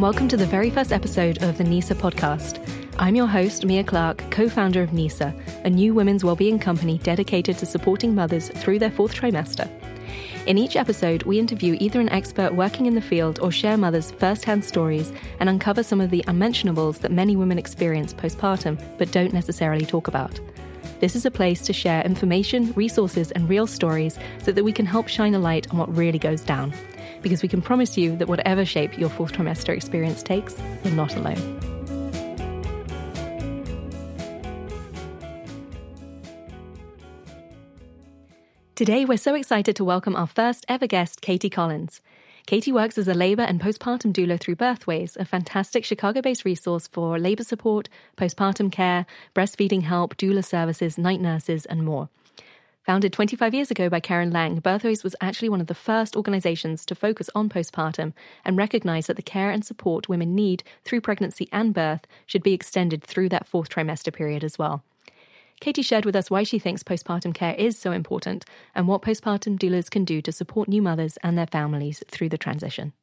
And welcome to the very first episode of the NISA podcast. I'm your host, Mia Clark, co founder of NISA, a new women's wellbeing company dedicated to supporting mothers through their fourth trimester. In each episode, we interview either an expert working in the field or share mothers' first hand stories and uncover some of the unmentionables that many women experience postpartum but don't necessarily talk about. This is a place to share information, resources, and real stories so that we can help shine a light on what really goes down. Because we can promise you that whatever shape your fourth trimester experience takes, you're not alone. Today, we're so excited to welcome our first ever guest, Katie Collins. Katie works as a labor and postpartum doula through Birthways, a fantastic Chicago based resource for labor support, postpartum care, breastfeeding help, doula services, night nurses, and more. Founded 25 years ago by Karen Lang, Birthways was actually one of the first organizations to focus on postpartum and recognize that the care and support women need through pregnancy and birth should be extended through that fourth trimester period as well. Katie shared with us why she thinks postpartum care is so important and what postpartum doulas can do to support new mothers and their families through the transition.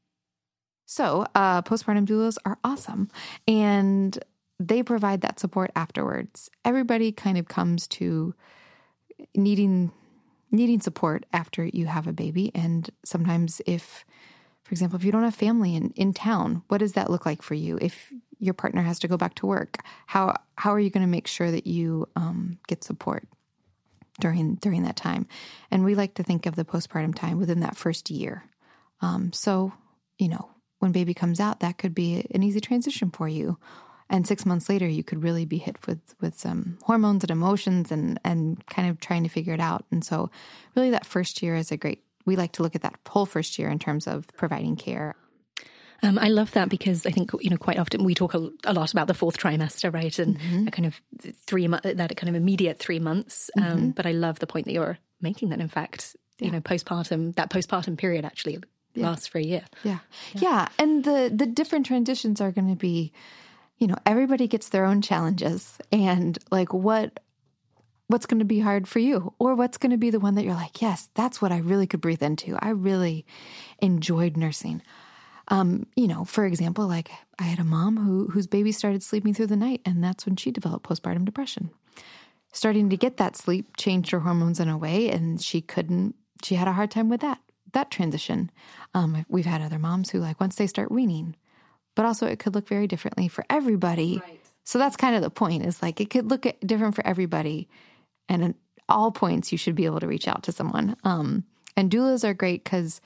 So, uh, postpartum doulas are awesome and they provide that support afterwards. Everybody kind of comes to needing needing support after you have a baby and sometimes if for example, if you don't have family in, in town, what does that look like for you? If your partner has to go back to work, how how are you going to make sure that you um, get support during during that time? And we like to think of the postpartum time within that first year. Um, so you know, when baby comes out, that could be an easy transition for you. And six months later, you could really be hit with with some hormones and emotions and and kind of trying to figure it out. And so, really, that first year is a great we like to look at that whole first year in terms of providing care. Um, I love that because I think you know quite often we talk a, a lot about the fourth trimester, right, and mm-hmm. a kind of three that kind of immediate three months. Um, mm-hmm. But I love the point that you're making that in fact, yeah. you know, postpartum that postpartum period actually yeah. lasts for a year. Yeah. yeah, yeah, and the the different transitions are going to be, you know, everybody gets their own challenges, and like what what's going to be hard for you or what's going to be the one that you're like, yes, that's what I really could breathe into. I really enjoyed nursing. Um, you know, for example, like I had a mom who whose baby started sleeping through the night and that's when she developed postpartum depression. Starting to get that sleep changed her hormones in a way and she couldn't she had a hard time with that that transition. Um, we've had other moms who like once they start weaning, but also it could look very differently for everybody. Right. So that's kind of the point is like it could look different for everybody. And at all points, you should be able to reach out to someone. Um, and doulas are great because,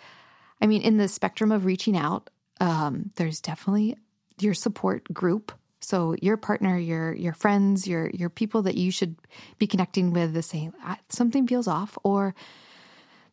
I mean, in the spectrum of reaching out, um, there's definitely your support group. So your partner, your your friends, your your people that you should be connecting with, to say something feels off, or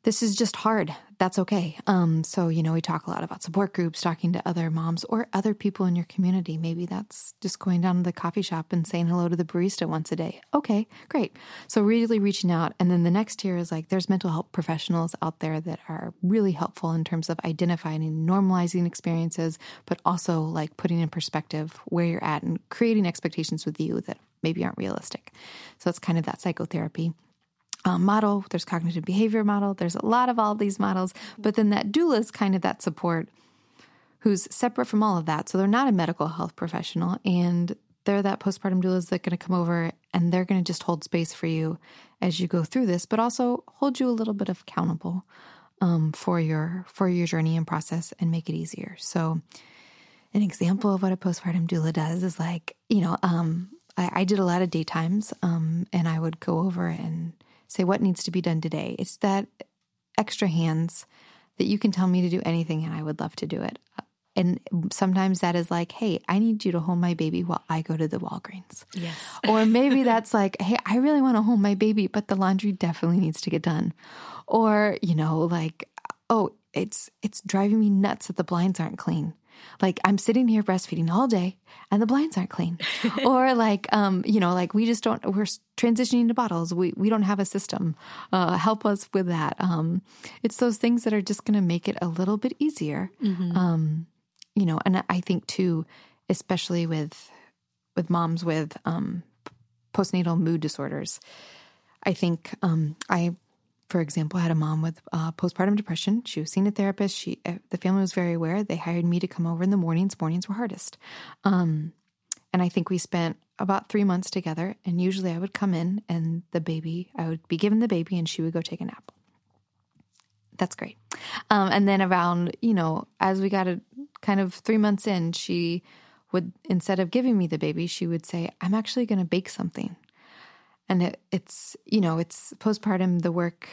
this is just hard. That's okay. Um, so, you know, we talk a lot about support groups, talking to other moms or other people in your community. Maybe that's just going down to the coffee shop and saying hello to the barista once a day. Okay, great. So, really reaching out. And then the next tier is like there's mental health professionals out there that are really helpful in terms of identifying and normalizing experiences, but also like putting in perspective where you're at and creating expectations with you that maybe aren't realistic. So, it's kind of that psychotherapy um, model, there's cognitive behavior model, there's a lot of all these models, but then that doula is kind of that support who's separate from all of that. So they're not a medical health professional and they're that postpartum doulas that going to come over and they're going to just hold space for you as you go through this, but also hold you a little bit accountable um, for your for your journey and process and make it easier. So, an example of what a postpartum doula does is like you know um, I, I, did a lot of daytimes um, and I would go over and say what needs to be done today. It's that extra hands that you can tell me to do anything and I would love to do it. And sometimes that is like, hey, I need you to hold my baby while I go to the Walgreens. Yes. or maybe that's like, hey, I really want to hold my baby, but the laundry definitely needs to get done. Or, you know, like, oh, it's it's driving me nuts that the blinds aren't clean. Like I'm sitting here breastfeeding all day and the blinds aren't clean. or like, um, you know, like we just don't, we're transitioning to bottles. We, we don't have a system. Uh, help us with that. Um, it's those things that are just going to make it a little bit easier. Mm-hmm. Um, you know, and I think too, especially with, with moms with, um, postnatal mood disorders, I think, um, I for example, I had a mom with uh, postpartum depression. She was seeing a therapist. She, uh, the family was very aware. They hired me to come over in the mornings. Mornings were hardest. Um, and I think we spent about three months together. And usually I would come in and the baby, I would be given the baby and she would go take a nap. That's great. Um, and then around, you know, as we got a kind of three months in, she would, instead of giving me the baby, she would say, I'm actually going to bake something. And it, it's, you know, it's postpartum, the work,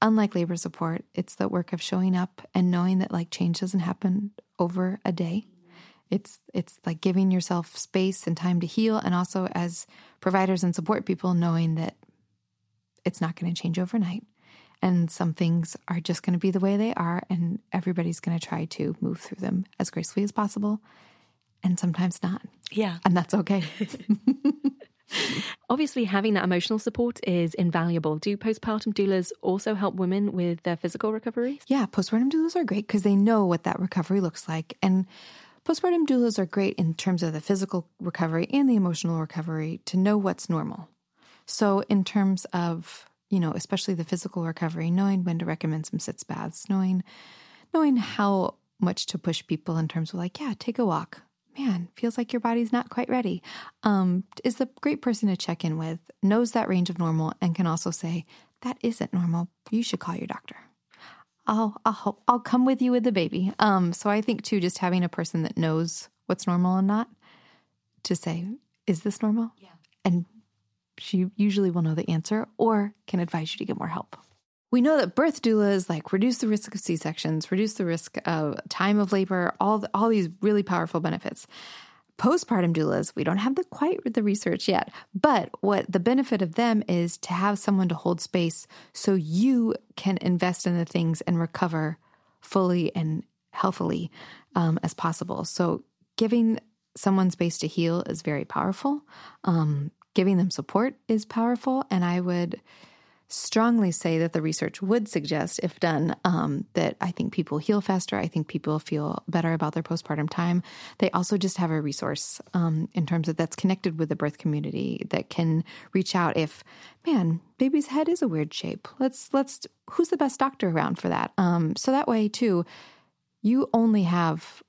unlike labor support, it's the work of showing up and knowing that like change doesn't happen over a day. It's it's like giving yourself space and time to heal and also as providers and support people knowing that it's not going to change overnight and some things are just going to be the way they are and everybody's going to try to move through them as gracefully as possible and sometimes not. Yeah. And that's okay. Obviously, having that emotional support is invaluable. Do postpartum doulas also help women with their physical recovery? Yeah, postpartum doulas are great because they know what that recovery looks like. And postpartum doulas are great in terms of the physical recovery and the emotional recovery to know what's normal. So, in terms of, you know, especially the physical recovery, knowing when to recommend some sitz baths, knowing knowing how much to push people in terms of like, yeah, take a walk, man, feels like your body's not quite ready, um, is a great person to check in with, knows that range of normal, and can also say, that isn't normal. You should call your doctor. I'll, I'll, I'll come with you with the baby. Um, so I think too, just having a person that knows what's normal and not to say, is this normal? Yeah. And she usually will know the answer or can advise you to get more help. We know that birth doulas like reduce the risk of C-sections, reduce the risk of time of labor, all all these really powerful benefits. Postpartum doulas, we don't have the quite the research yet, but what the benefit of them is to have someone to hold space so you can invest in the things and recover fully and healthily um, as possible. So giving someone space to heal is very powerful. Um, giving them support is powerful, and I would strongly say that the research would suggest, if done, um, that I think people heal faster. I think people feel better about their postpartum time. They also just have a resource um, in terms of that's connected with the birth community that can reach out if, man, baby's head is a weird shape. Let's let's who's the best doctor around for that? Um, so that way too, you only have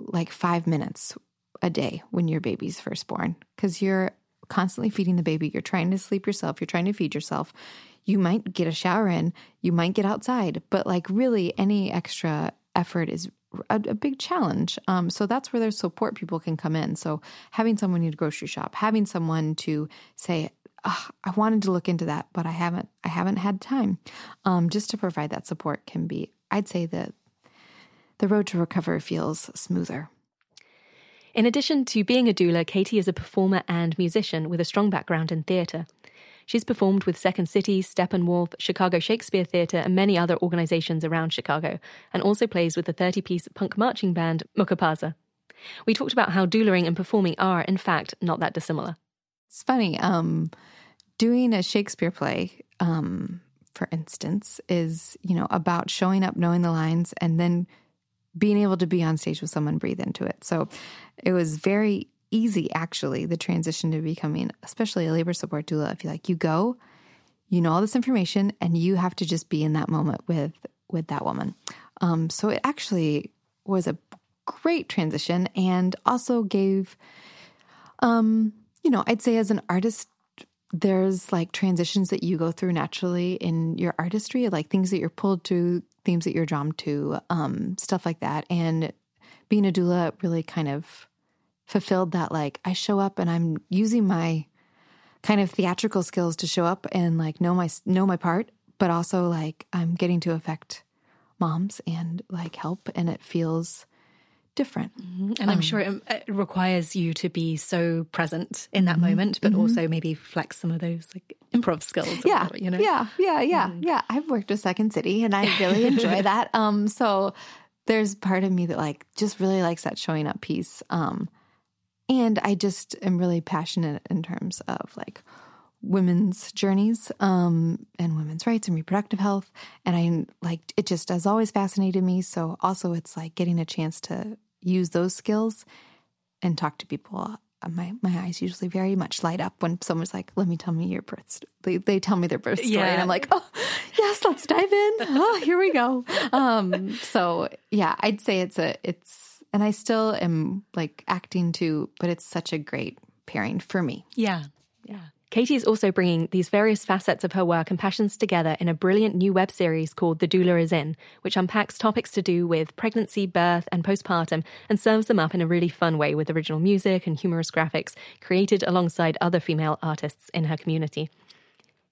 like five minutes a day when your baby's first born because you're constantly feeding the baby. You're trying to sleep yourself. You're trying to feed yourself you might get a shower in, you might get outside, but like really any extra effort is a, a big challenge. Um, so that's where there's support people can come in. So having someone to grocery shop, having someone to say, oh, I wanted to look into that, but I haven't, I haven't had time. Um, just to provide that support can be, I'd say that the road to recovery feels smoother. In addition to being a doula, Katie is a performer and musician with a strong background in theatre. She's performed with Second City, Steppenwolf, Chicago Shakespeare Theatre, and many other organizations around Chicago, and also plays with the 30 piece punk marching band Mucca Pazza. We talked about how doulaing and performing are, in fact, not that dissimilar. It's funny. Um, doing a Shakespeare play, um, for instance, is you know about showing up, knowing the lines, and then being able to be on stage with someone, breathe into it. So it was very easy actually the transition to becoming especially a labor support doula. If you like you go you know all this information and you have to just be in that moment with with that woman. Um, so it actually was a great transition and also gave um you know i'd say as an artist there's like transitions that you go through naturally in your artistry like things that you're pulled to themes that you're drawn to um stuff like that. And being a doula really kind of fulfilled that like I show up and I'm using my kind of theatrical skills to show up and like know my know my part, but also like I'm getting to affect moms and like help and it feels different. Mm-hmm. And I'm um, sure it, it, requires you to be so present in that mm-hmm, moment, but mm-hmm. also maybe flex some of those like improv skills. Yeah, whatever, you know. Yeah, yeah, yeah, mm. yeah. I've worked with Second City, and I really enjoy that. Um, so there's part of me that like just really likes that showing up piece. Um, and I just am really passionate in terms of like women's journeys um, and women's rights and reproductive health. And I like it just has always fascinated me. So also it's like getting a chance to use those skills and talk to people uh, my my eyes usually very much light up when someone's like, "Let me tell me your birth." St-. They they tell me their birth story, Yeah. and I'm like, "Oh, yes, let's dive in. Oh, here we go." Um, so yeah, I'd say it's a it's, and I still am like acting too, but it's such a great pairing for me. Yeah. Yeah. Katie is also bringing these various facets of her work and passions together in a brilliant new web series called The Doula Is In, which unpacks topics to do with pregnancy, birth, and postpartum and serves them up in a really fun way with original music and humorous graphics created alongside other female artists in her community.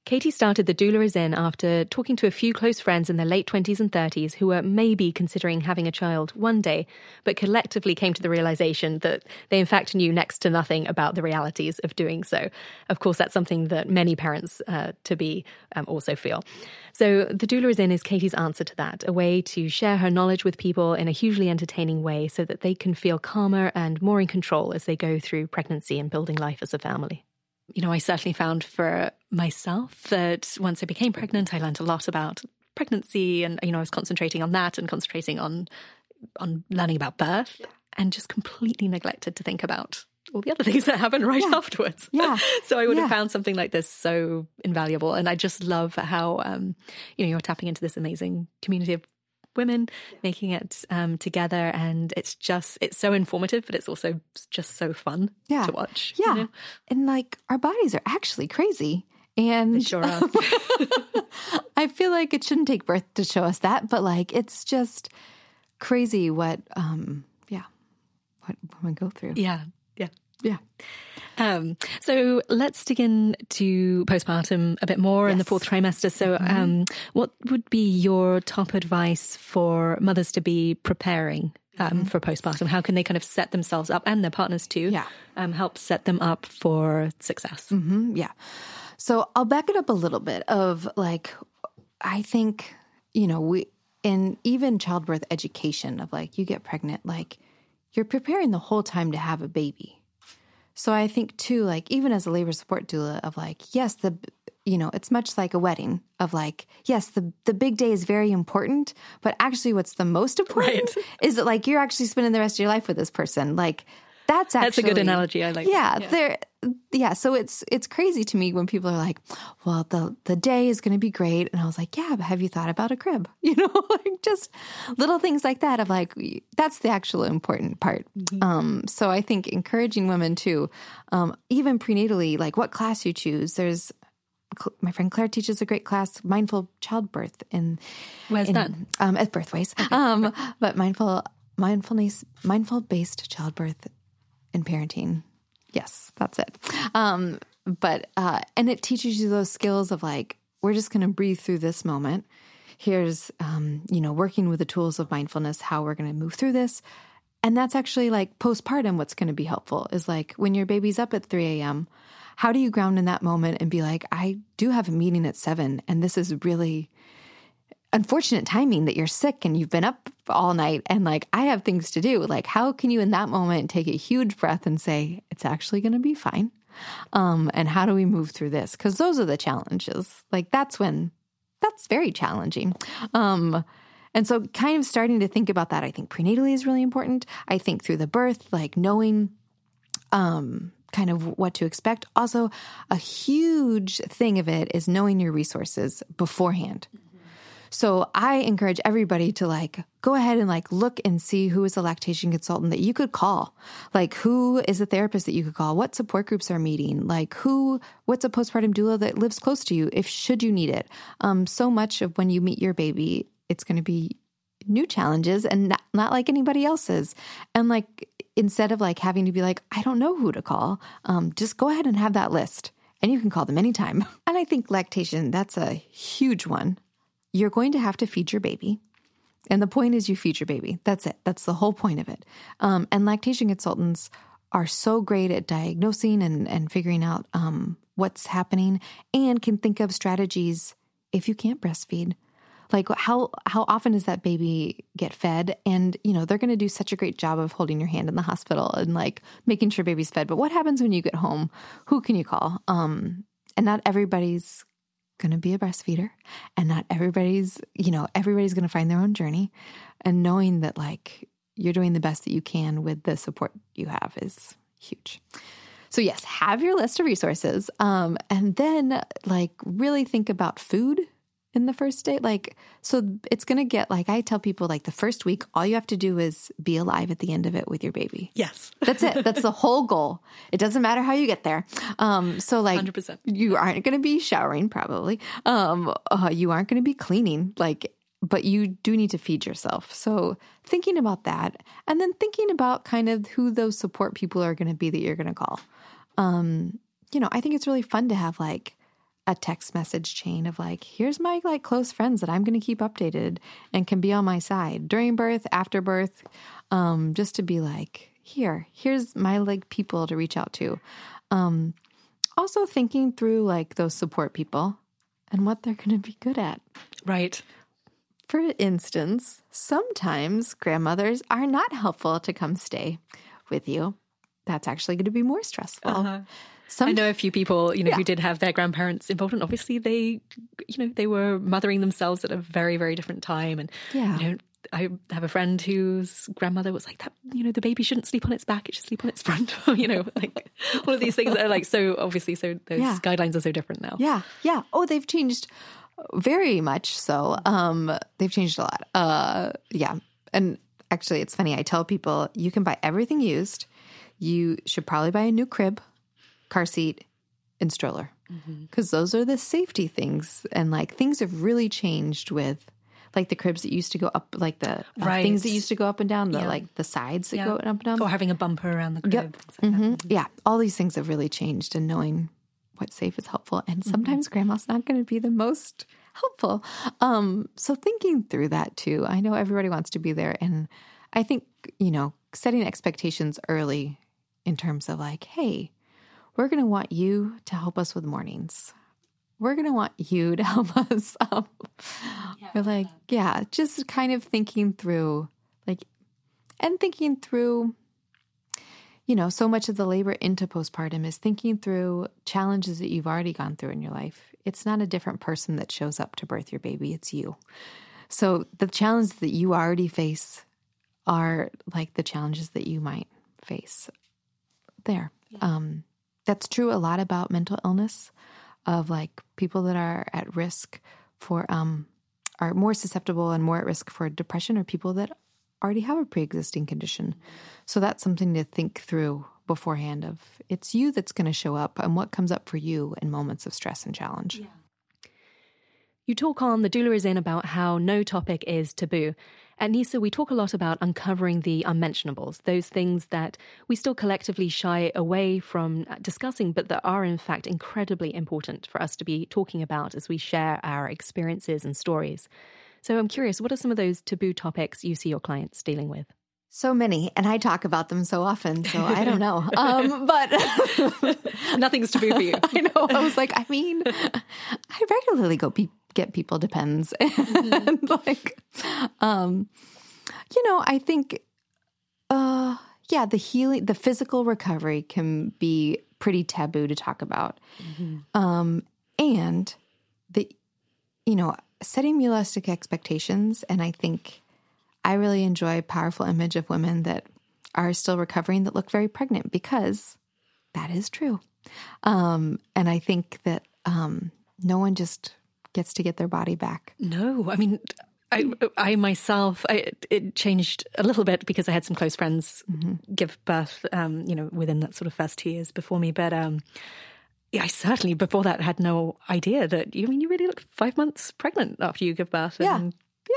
Katie started The Doula Is In after talking to a few close friends in their late 20s and 30s who were maybe considering having a child one day, but collectively came to the realization that they in fact knew next to nothing about the realities of doing so. Of course, that's something that many parents uh, to be um, also feel. So, The Doula Is In is Katie's answer to that, a way to share her knowledge with people in a hugely entertaining way so that they can feel calmer and more in control as they go through pregnancy and building life as a family you know, I certainly found for myself that once I became pregnant, I learned a lot about pregnancy, and you know, I was concentrating on that and concentrating on on learning about birth, and just completely neglected to think about all the other things that happen right Yeah. afterwards. Yeah. so I would have found something like this so invaluable, and I just love how um, you know you're tapping into this amazing community of women making it um, together and it's just it's so informative but it's also just so fun Yeah. to watch you Yeah, know? and like our bodies are actually crazy, and They sure. I feel like it shouldn't take birth to show us that, but like it's just crazy what um yeah what women go through. Yeah, yeah. Um, so let's dig in to postpartum a bit more in the fourth trimester. So, um, what would be your top advice for mothers to be preparing um, for postpartum? How can they kind of set themselves up and their partners too? Yeah. Um, help set them up for success. Mhm, yeah. So I'll back it up a little bit of like I think, you know, we in even childbirth education of like you get pregnant, like you're preparing the whole time to have a baby. So I think too, like even as a labor support doula, of like, yes, the you know, it's much like a wedding of like, yes, the the big day is very important, but actually what's the most important is that like you're actually spending the rest of your life with this person. Like that's actually That's a good analogy. I like. yeah, that. there yeah, so it's it's crazy to me when people are like, "Well, the the day is going to be great." And I was like, "Yeah, but have you thought about a crib?" You know, like just little things like that of like that's the actual important part. Um so I think encouraging women to um even prenatally like what class you choose. There's my friend Claire teaches a great class, mindful childbirth, in Where's in, that? Um, at Birthways. Um, but mindful, mindfulness, mindful based childbirth and parenting. Yes, that's it. Um, but uh, and it teaches you those skills of like we're just going to breathe through this moment. Here's um, you know working with the tools of mindfulness, how we're going to move through this. And that's actually like postpartum. What's going to be helpful is like when your baby's up at 3 a.m., how do you ground in that moment and be like, I do have a meeting at seven, and this is really unfortunate timing that you're sick and you've been up all night and like I have things to do. Like, how can you in that moment take a huge breath and say, it's actually going to be fine? Um, and how do we move through this? Because those are the challenges. Like, that's when that's very challenging. Um, and so, kind of starting to think about that, I think prenatally is really important. I think through the birth, like knowing um, kind of what to expect. Also, a huge thing of it is knowing your resources beforehand. So I encourage everybody to like go ahead and like look and see who is a lactation consultant that you could call. Like who is a therapist that you could call? What support groups are meeting? Like who what's a postpartum doula that lives close to you if should you need it? Um so much of when you meet your baby, it's going to be new challenges and not, not like anybody else's. And like instead of like having to be like I don't know who to call, um just go ahead and have that list and you can call them anytime. And I think lactation that's a huge one you're going to have to feed your baby. And the point is, you feed your baby. That's it. That's the whole point of it. Um, and lactation consultants are so great at diagnosing and, and figuring out um, what's happening and can think of strategies if you can't breastfeed. Like how how often does that baby get fed? And you know they're going to do such a great job of holding your hand in the hospital and like making sure baby's fed. But what happens when you get home? Who can you call? Um, and not everybody's going to be a breastfeeder and not everybody's you know everybody's going to find their own journey and knowing that like you're doing the best that you can with the support you have is huge. So, yes, have your list of resources. Um, and then, like, really think about food in the first day. Like, so it's going to get, like, I tell people, like, the first week, all you have to do is be alive at the end of it with your baby. Yes. That's it. That's the whole goal. It doesn't matter how you get there. Um, so, like, 100%. you aren't going to be showering, probably. Um, uh, you aren't going to be cleaning. Like, but you do need to feed yourself. So, thinking about that and then thinking about kind of who those support people are going to be that you're going to call. Um, you know, I think it's really fun to have like a text message chain of like, here's my like close friends that I'm going to keep updated and can be on my side during birth, after birth, um, just to be like, here, here's my like people to reach out to. Um, also thinking through like those support people and what they're going to be good at. Right. For instance, sometimes grandmothers are not helpful to come stay with you. That's actually going to be more stressful. Uh-huh. Some, I know a few people, you know, Yeah. who did have their grandparents involved, and obviously they, you know, they were mothering themselves at a very, very different time. And Yeah. you know, I have a friend whose grandmother was like that. You know, the baby shouldn't sleep on its back; it should sleep on its front. you know, like all of these things are like so obviously. So those Yeah. guidelines are so different now. Yeah, yeah. Oh, they've changed very much so. Um, they've changed a lot. Uh, yeah. And actually, it's funny. I tell people you can buy everything used. You should probably buy a new crib, car seat, and stroller because those are the safety things. And like things have really changed with like the cribs that used to go up, like the uh, Right. things that used to go up and down, the Yeah. like the sides that Yeah. go up and down. Or having a bumper around the crib. Yep. like that. Mhm. Yeah, all these things have really changed, and knowing what's safe is helpful. And Mm-hmm. sometimes grandma's not going to be the most helpful. Um, so thinking through that too. I know everybody wants to be there, and I think you know setting expectations early in terms of like, hey, we're going to want you to help us with mornings. We're going to want you to help us. Um, we're like, yeah, just kind of thinking through, like, and thinking through you know, so much of the labor into postpartum is thinking through challenges that you've already gone through in your life. It's not a different person that shows up to birth your baby, it's you. So the challenges that you already face are like the challenges that you might face there. Um, that's true a lot about mental illness, of like people that are at risk for, um, are more susceptible and more at risk for depression, or people that already have a pre-existing condition. So that's something to think through beforehand of it's you that's going to show up and what comes up for you in moments of stress and challenge. You talk on The Doula is In about how no topic is taboo. At NISA, we talk a lot about uncovering the unmentionables, those things that we still collectively shy away from discussing, but that are in fact incredibly important for us to be talking about as we share our experiences and stories. So I'm curious, what are some of those taboo topics you see your clients dealing with? So many, and I talk about them so often, so I don't know. Um, but Nothing's taboo for you. I know. I was like, I mean, I regularly go pe- get people depends, and like, um, you know, I think, uh, yeah, the healing, the physical recovery can be pretty taboo to talk about, um, and the, you know, setting realistic expectations, and I think I really enjoy a powerful image of women that are still recovering that look very pregnant because that is true. Um, and I think that um, no one just gets to get their body back. No, I mean, I, I myself, I, it changed a little bit because I had some close friends give birth, um, you know, within that sort of first two years before me. But um, yeah, I certainly before that had no idea that you I mean you really look five months pregnant after you give birth. Yeah. And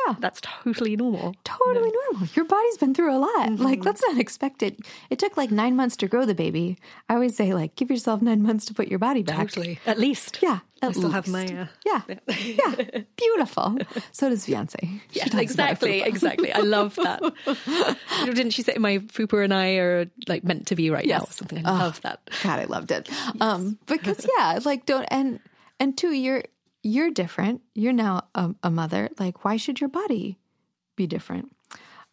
Yeah, that's totally normal. totally normal. Your body's been through a lot. Like, let's not expect it. It took like nine months to grow the baby. I always say, like, give yourself nine months to put your body back. Totally, at least. Yeah, I at still have my. least. Uh, Yeah, yeah, beautiful. So does. She yeah, exactly, exactly. I love that. Didn't she say my fupa and I are like meant to be right now? Or Yes. something. I love that. God, I loved it. Um, because yeah, like don't and and two, you're you're different. You're now a, a mother. Like, why should your body be different?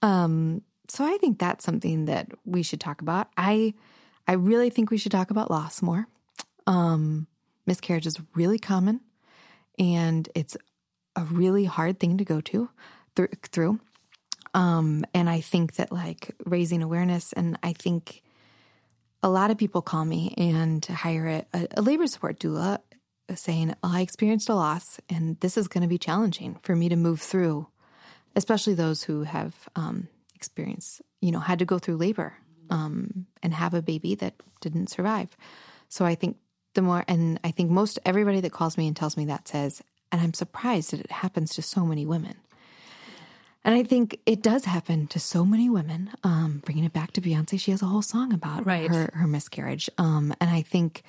Um, so I think that's something that we should talk about. I I really think we should talk about loss more. Um, miscarriage is really common, and it's a really hard thing to go to through. through. Um, and I think that like raising awareness, and I think a lot of people call me and hire a, a labor support doula saying, I experienced a loss and this is going to be challenging for me to move through, especially those who have um, experienced, you know, had to go through labor um, and have a baby that didn't survive. So I think the more, and I think most everybody that calls me and tells me that says, and I'm surprised that it happens to so many women. And I think it does happen to so many women. Um, bringing it back to Beyonce, she has a whole song about right. her, her miscarriage. Um, and I think,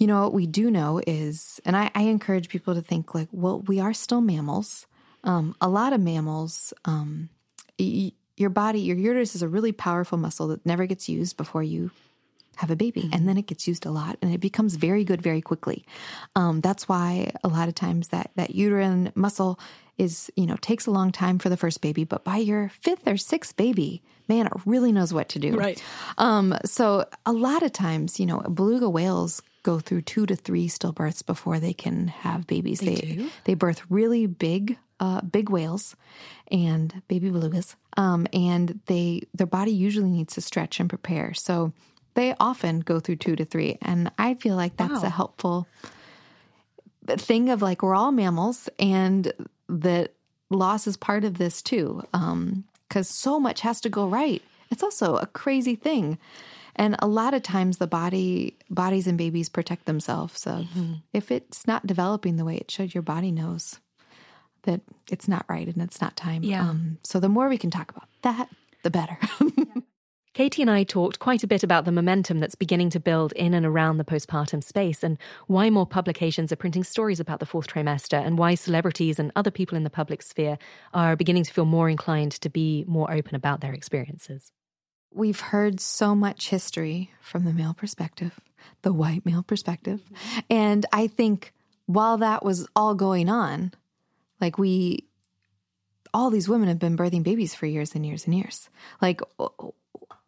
you know, what we do know is, and I, I encourage people to think like, well, we are still mammals. Um, a lot of mammals, um, y- your body, your uterus is a really powerful muscle that never gets used before you have a baby and then it gets used a lot and it becomes very good very quickly. Um, that's why a lot of times that that uterine muscle is you know takes a long time for the first baby but by your fifth or sixth baby man it really knows what to do. Right. Um, so a lot of times you know beluga whales go through two to three stillbirths before they can have babies they they, they birth really big uh, big whales and baby belugas um, and they their body usually needs to stretch and prepare so they often go through two to three. And I feel like that's wow. a helpful thing of like, we're all mammals and that loss is part of this too. Um, cause so much has to go right. It's also a crazy thing. And a lot of times the body, bodies and babies protect themselves. So mm-hmm. if it's not developing the way it should, your body knows that it's not right and it's not time. Yeah. Um, so the more we can talk about that, the better. Katie and I talked quite a bit about the momentum that's beginning to build in and around the postpartum space and why more publications are printing stories about the fourth trimester and why celebrities and other people in the public sphere are beginning to feel more inclined to be more open about their experiences. We've heard so much history from the male perspective, the white male perspective. And I think while that was all going on, like we all these women have been birthing babies for years and years and years. Like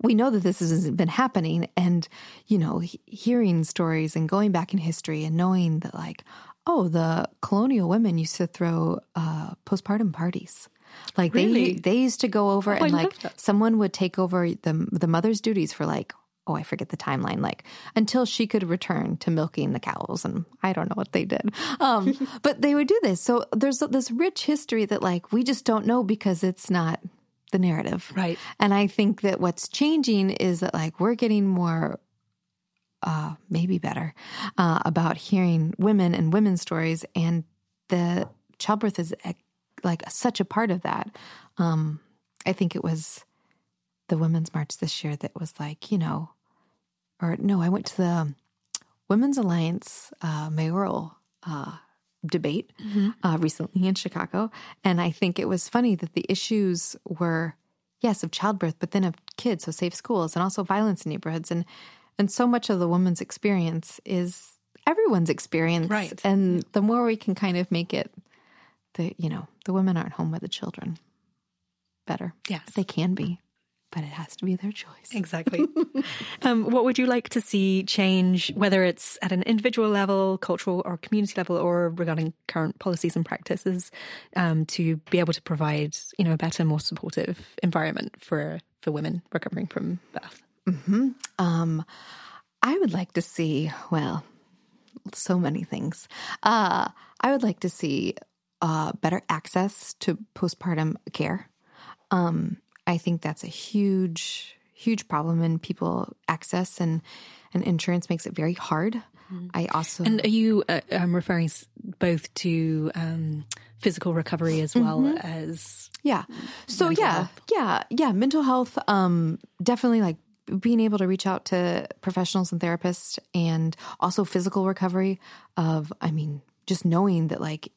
we know that this has been happening and you know hearing stories and going back in history and knowing that like oh the colonial women used to throw uh, postpartum parties like really? they they used to go over oh, and like someone would take over the the mother's duties for like oh I forget the timeline like until she could return to milking the cows and I don't know what they did um, but they would do this so there's this rich history that like we just don't know because it's not the narrative. Right. And I think that what's changing is that like we're getting more uh, maybe better uh, about hearing women and women's stories, and the childbirth is like such a part of that. Um, I think it was the Women's March this year that was like, you know, or no, I went to the Women's Alliance uh, mayoral uh, debate mm-hmm. uh, recently in Chicago. And I think it was funny that the issues were, yes, of childbirth, but then of kids, so safe schools, and also violence in neighborhoods. And, and so much of the woman's experience is everyone's experience. Right. And the more we can kind of make it, the, you know, the women aren't home with the children better. Yes. They can be but it has to be their choice. Exactly. um, what would you like to see change, whether it's at an individual level, cultural or community level, or regarding current policies and practices, um, to be able to provide, you know, a better, more supportive environment for for women recovering from birth? Mm-hmm. Um, I would like to see, well, so many things. Uh, I would like to see uh, better access to postpartum care. Um, I think that's a huge, huge problem and people access and, and insurance makes it very hard. Mm. I also. And are you uh, um, referring both to um, physical recovery as well mm-hmm. as. Yeah. So, yeah. Health? Yeah. Yeah. Mental health, um, definitely like being able to reach out to professionals and therapists and also physical recovery of, I mean, just knowing that like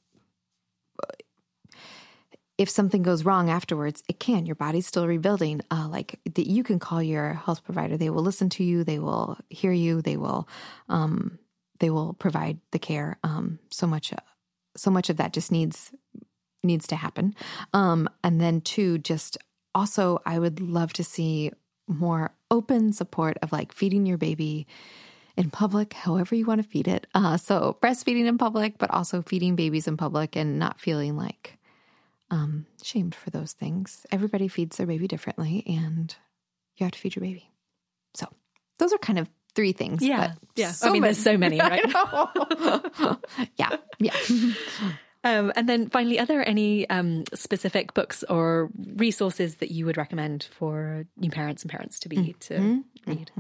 if something goes wrong afterwards, it can. Your body's still rebuilding. Uh, like you can call your health provider. They will listen to you. They will hear you. They will, um, they will provide the care. Um, so much, uh, so much of that just needs needs to happen. Um, and then two, just also, I would love to see more open support of like feeding your baby in public, however you want to feed it. Uh, so breastfeeding in public, but also feeding babies in public and not feeling like um, shamed for those things. Everybody feeds their baby differently, and you have to feed your baby. So those are kind of three things. Yeah. but Yeah. so I mean, there's so many, right? yeah, yeah. Um, and then finally, are there any um, specific books or resources that you would recommend for new parents and parents to be to read?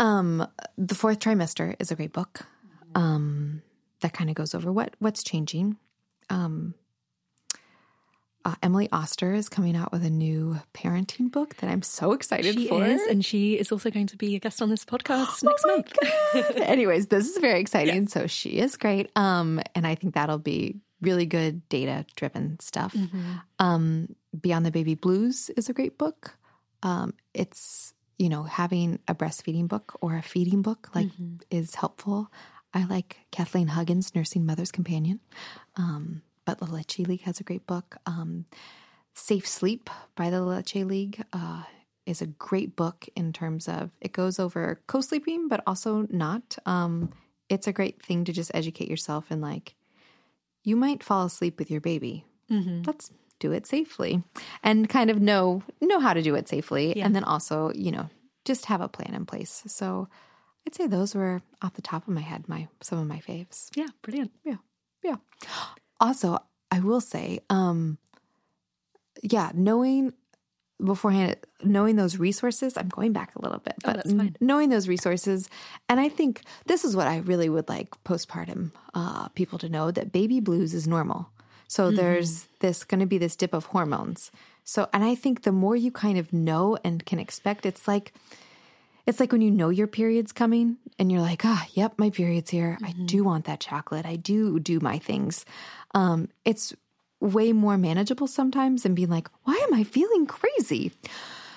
Um, the fourth trimester is a great book. Um, that kind of goes over what what's changing. Um, uh, Emily Oster is coming out with a new parenting book that I'm so excited She for. is, and she is also going to be a guest on this podcast next Oh my month. Anyways, this is very exciting. So she is great. Um, and I think that'll be really good data driven stuff. Um, Beyond the Baby Blues is a great book. Um, it's you know having a breastfeeding book or a feeding book like is helpful. I like Kathleen Huggins' Nursing Mother's Companion. Um, but La Leche League has a great book. Um, Safe Sleep by the Leche League uh, is a great book in terms of it goes over co sleeping, but also not. Um, it's a great thing to just educate yourself and like, you might fall asleep with your baby. Let's do it safely and kind of know know how to do it safely, and then also you know just have a plan in place. So I'd say those were off the top of my head my some of my faves. Yeah, brilliant. Yeah. Yeah. Also, I will say, um, yeah, knowing beforehand, knowing those resources, I'm going back a little bit, but that's fine. knowing those resources, and I think this is what I really would like postpartum uh, people to know that baby blues is normal. So there's this going to be this dip of hormones. So, and I think the more you kind of know and can expect, it's like, it's like when you know your period's coming and you're like, ah, yep, my period's here. I do want that chocolate. I do do my things. Um, it's way more manageable sometimes than being like, why am I feeling crazy?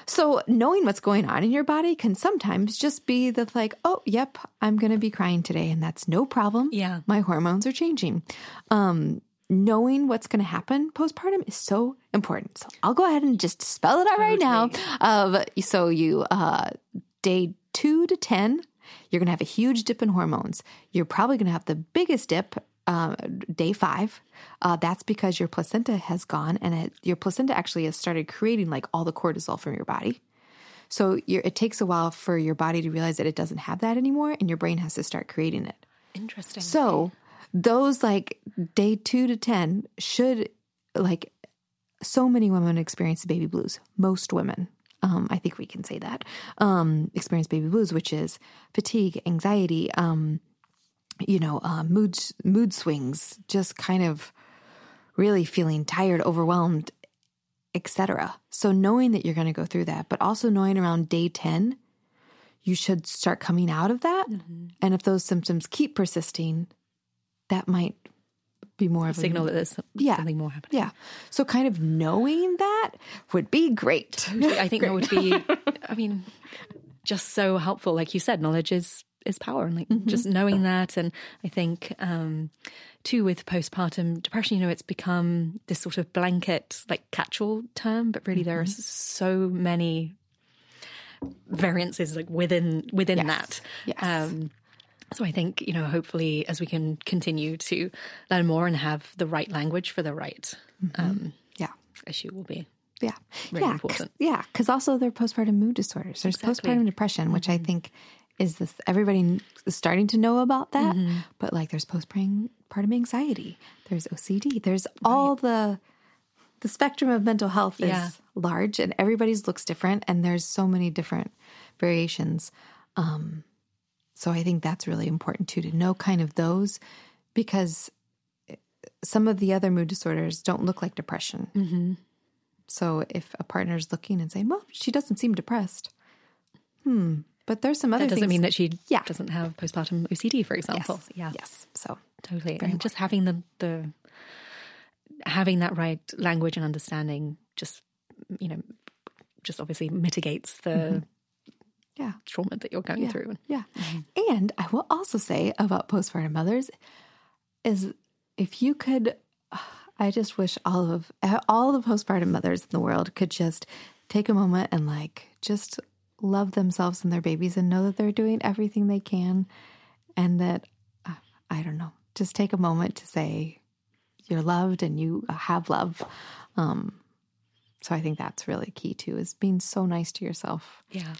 So knowing what's going on in your body can sometimes just be the like, oh, yep, I'm going to be crying today, and that's no problem. Yeah. my hormones are changing. Um, knowing what's going to happen postpartum is so important. So I'll go ahead and just spell it out right now. Of so you uh, day two to ten, you're going to have a huge dip in hormones. You're probably going to have the biggest dip. Uh, day five, uh, that's because your placenta has gone and it, your placenta actually has started creating like all the cortisol from your body. So it takes a while for your body to realize that it doesn't have that anymore, and your brain has to start creating it. Interesting. So those like day two to 10 should like so many women experience the baby blues. Most women. Um, I think we can say that um, experience baby blues, which is fatigue, anxiety, um, you know, uh, mood mood swings, just kind of really feeling tired, overwhelmed, etc. So knowing that you're going to go through that, but also knowing around day ten, you should start coming out of that. And if those symptoms keep persisting, that might be more of a Signal that there's Yeah. something more happening. Yeah. So kind of knowing that would be great. I think that would be, I mean, just so helpful. Like you said, knowledge is is power, and like just knowing that. And I think um, too with postpartum depression, you know, it's become this sort of blanket like catch-all term, but really there are so many variances like within within Yes. that. Yes. Um, so I think you know, hopefully, as we can continue to learn more and have the right language for the right um, Yeah. issue, will be Yeah. Really yeah. 'cause- Yeah. Because also there are postpartum mood disorders. There's Exactly. postpartum depression, which I think is this everybody is starting to know about that. But like there's postpartum anxiety, there's OCD, there's all the the spectrum of mental health is Yeah. large and everybody's looks different and there's so many different variations. Um so I think that's really important too to know kind of those because some of the other mood disorders don't look like depression. Mm-hmm. So if a partner is looking and saying, "Well, she doesn't seem depressed," hmm, but there's some other that doesn't things. mean that she Yeah. doesn't have postpartum OCD, for yes, example. Yeah, yes. So totally. And just having the the having that right language and understanding just you know just obviously mitigates the yeah, trauma that you're going yeah, through. yeah. And I will also say about postpartum mothers is if you could, I just wish all of all the postpartum mothers in the world could just take a moment and like just love themselves and their babies and know that they're doing everything they can, and that uh, I don't know, just take a moment to say you're loved and you have love. Um, so I think that's really key too, is being so nice to yourself Yeah.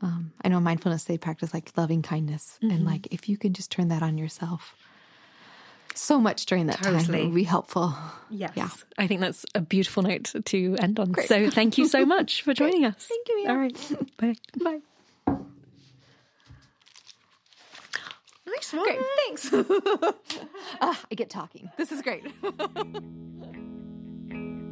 Um, I know mindfulness, they practice like loving kindness. Mm-hmm. And like, if you can just turn that on yourself, so much during that totally. time would be helpful. Yes. Yeah. I think that's a beautiful note to end on. Great. So thank you so much for joining us. Thank you. All right. Bye. Bye. Nice one. Great. Thanks. uh, I get talking. This is great.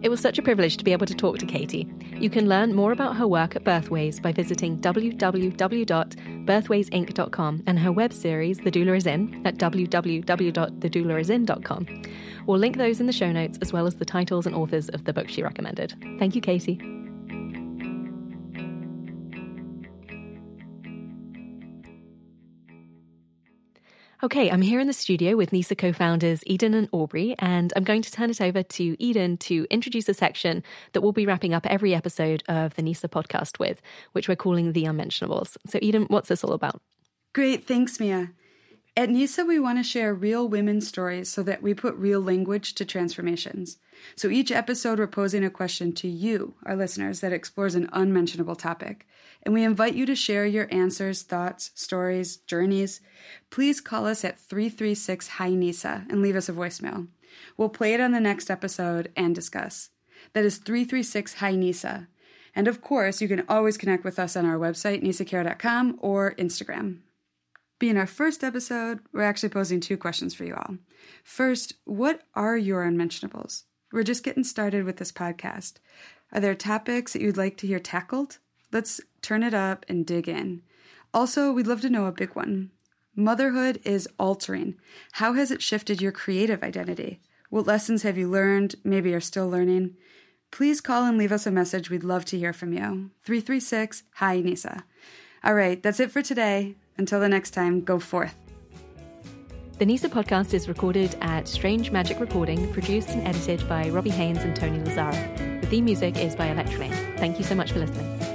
It was such a privilege to be able to talk to Katie. You can learn more about her work at Birthways by visiting www.birthwaysinc.com and her web series, The Doula Is In, at www.thedoulaisin.com. We'll link those in the show notes as well as the titles and authors of the books she recommended. Thank you, Katie. Okay, I'm here in the studio with NISA co founders Eden and Aubrey, and I'm going to turn it over to Eden to introduce a section that we'll be wrapping up every episode of the NISA podcast with, which we're calling The Unmentionables. So, Eden, what's this all about? Great, thanks, Mia. At NISA, we want to share real women's stories so that we put real language to transformations. So each episode, we're posing a question to you, our listeners, that explores an unmentionable topic. And we invite you to share your answers, thoughts, stories, journeys. Please call us at 336 Hi NISA and leave us a voicemail. We'll play it on the next episode and discuss. That is 336 Hi NISA. And of course, you can always connect with us on our website, nisacare.com or Instagram. Being our first episode, we're actually posing two questions for you all. First, what are your unmentionables? We're just getting started with this podcast. Are there topics that you'd like to hear tackled? Let's turn it up and dig in. Also, we'd love to know a big one. Motherhood is altering. How has it shifted your creative identity? What lessons have you learned, maybe are still learning? Please call and leave us a message. We'd love to hear from you. 336 Hi Nisa. All right, that's it for today. Until the next time, go forth. The NISA podcast is recorded at Strange Magic Recording, produced and edited by Robbie Haynes and Tony Lazara. The theme music is by Electrelane. Thank you so much for listening.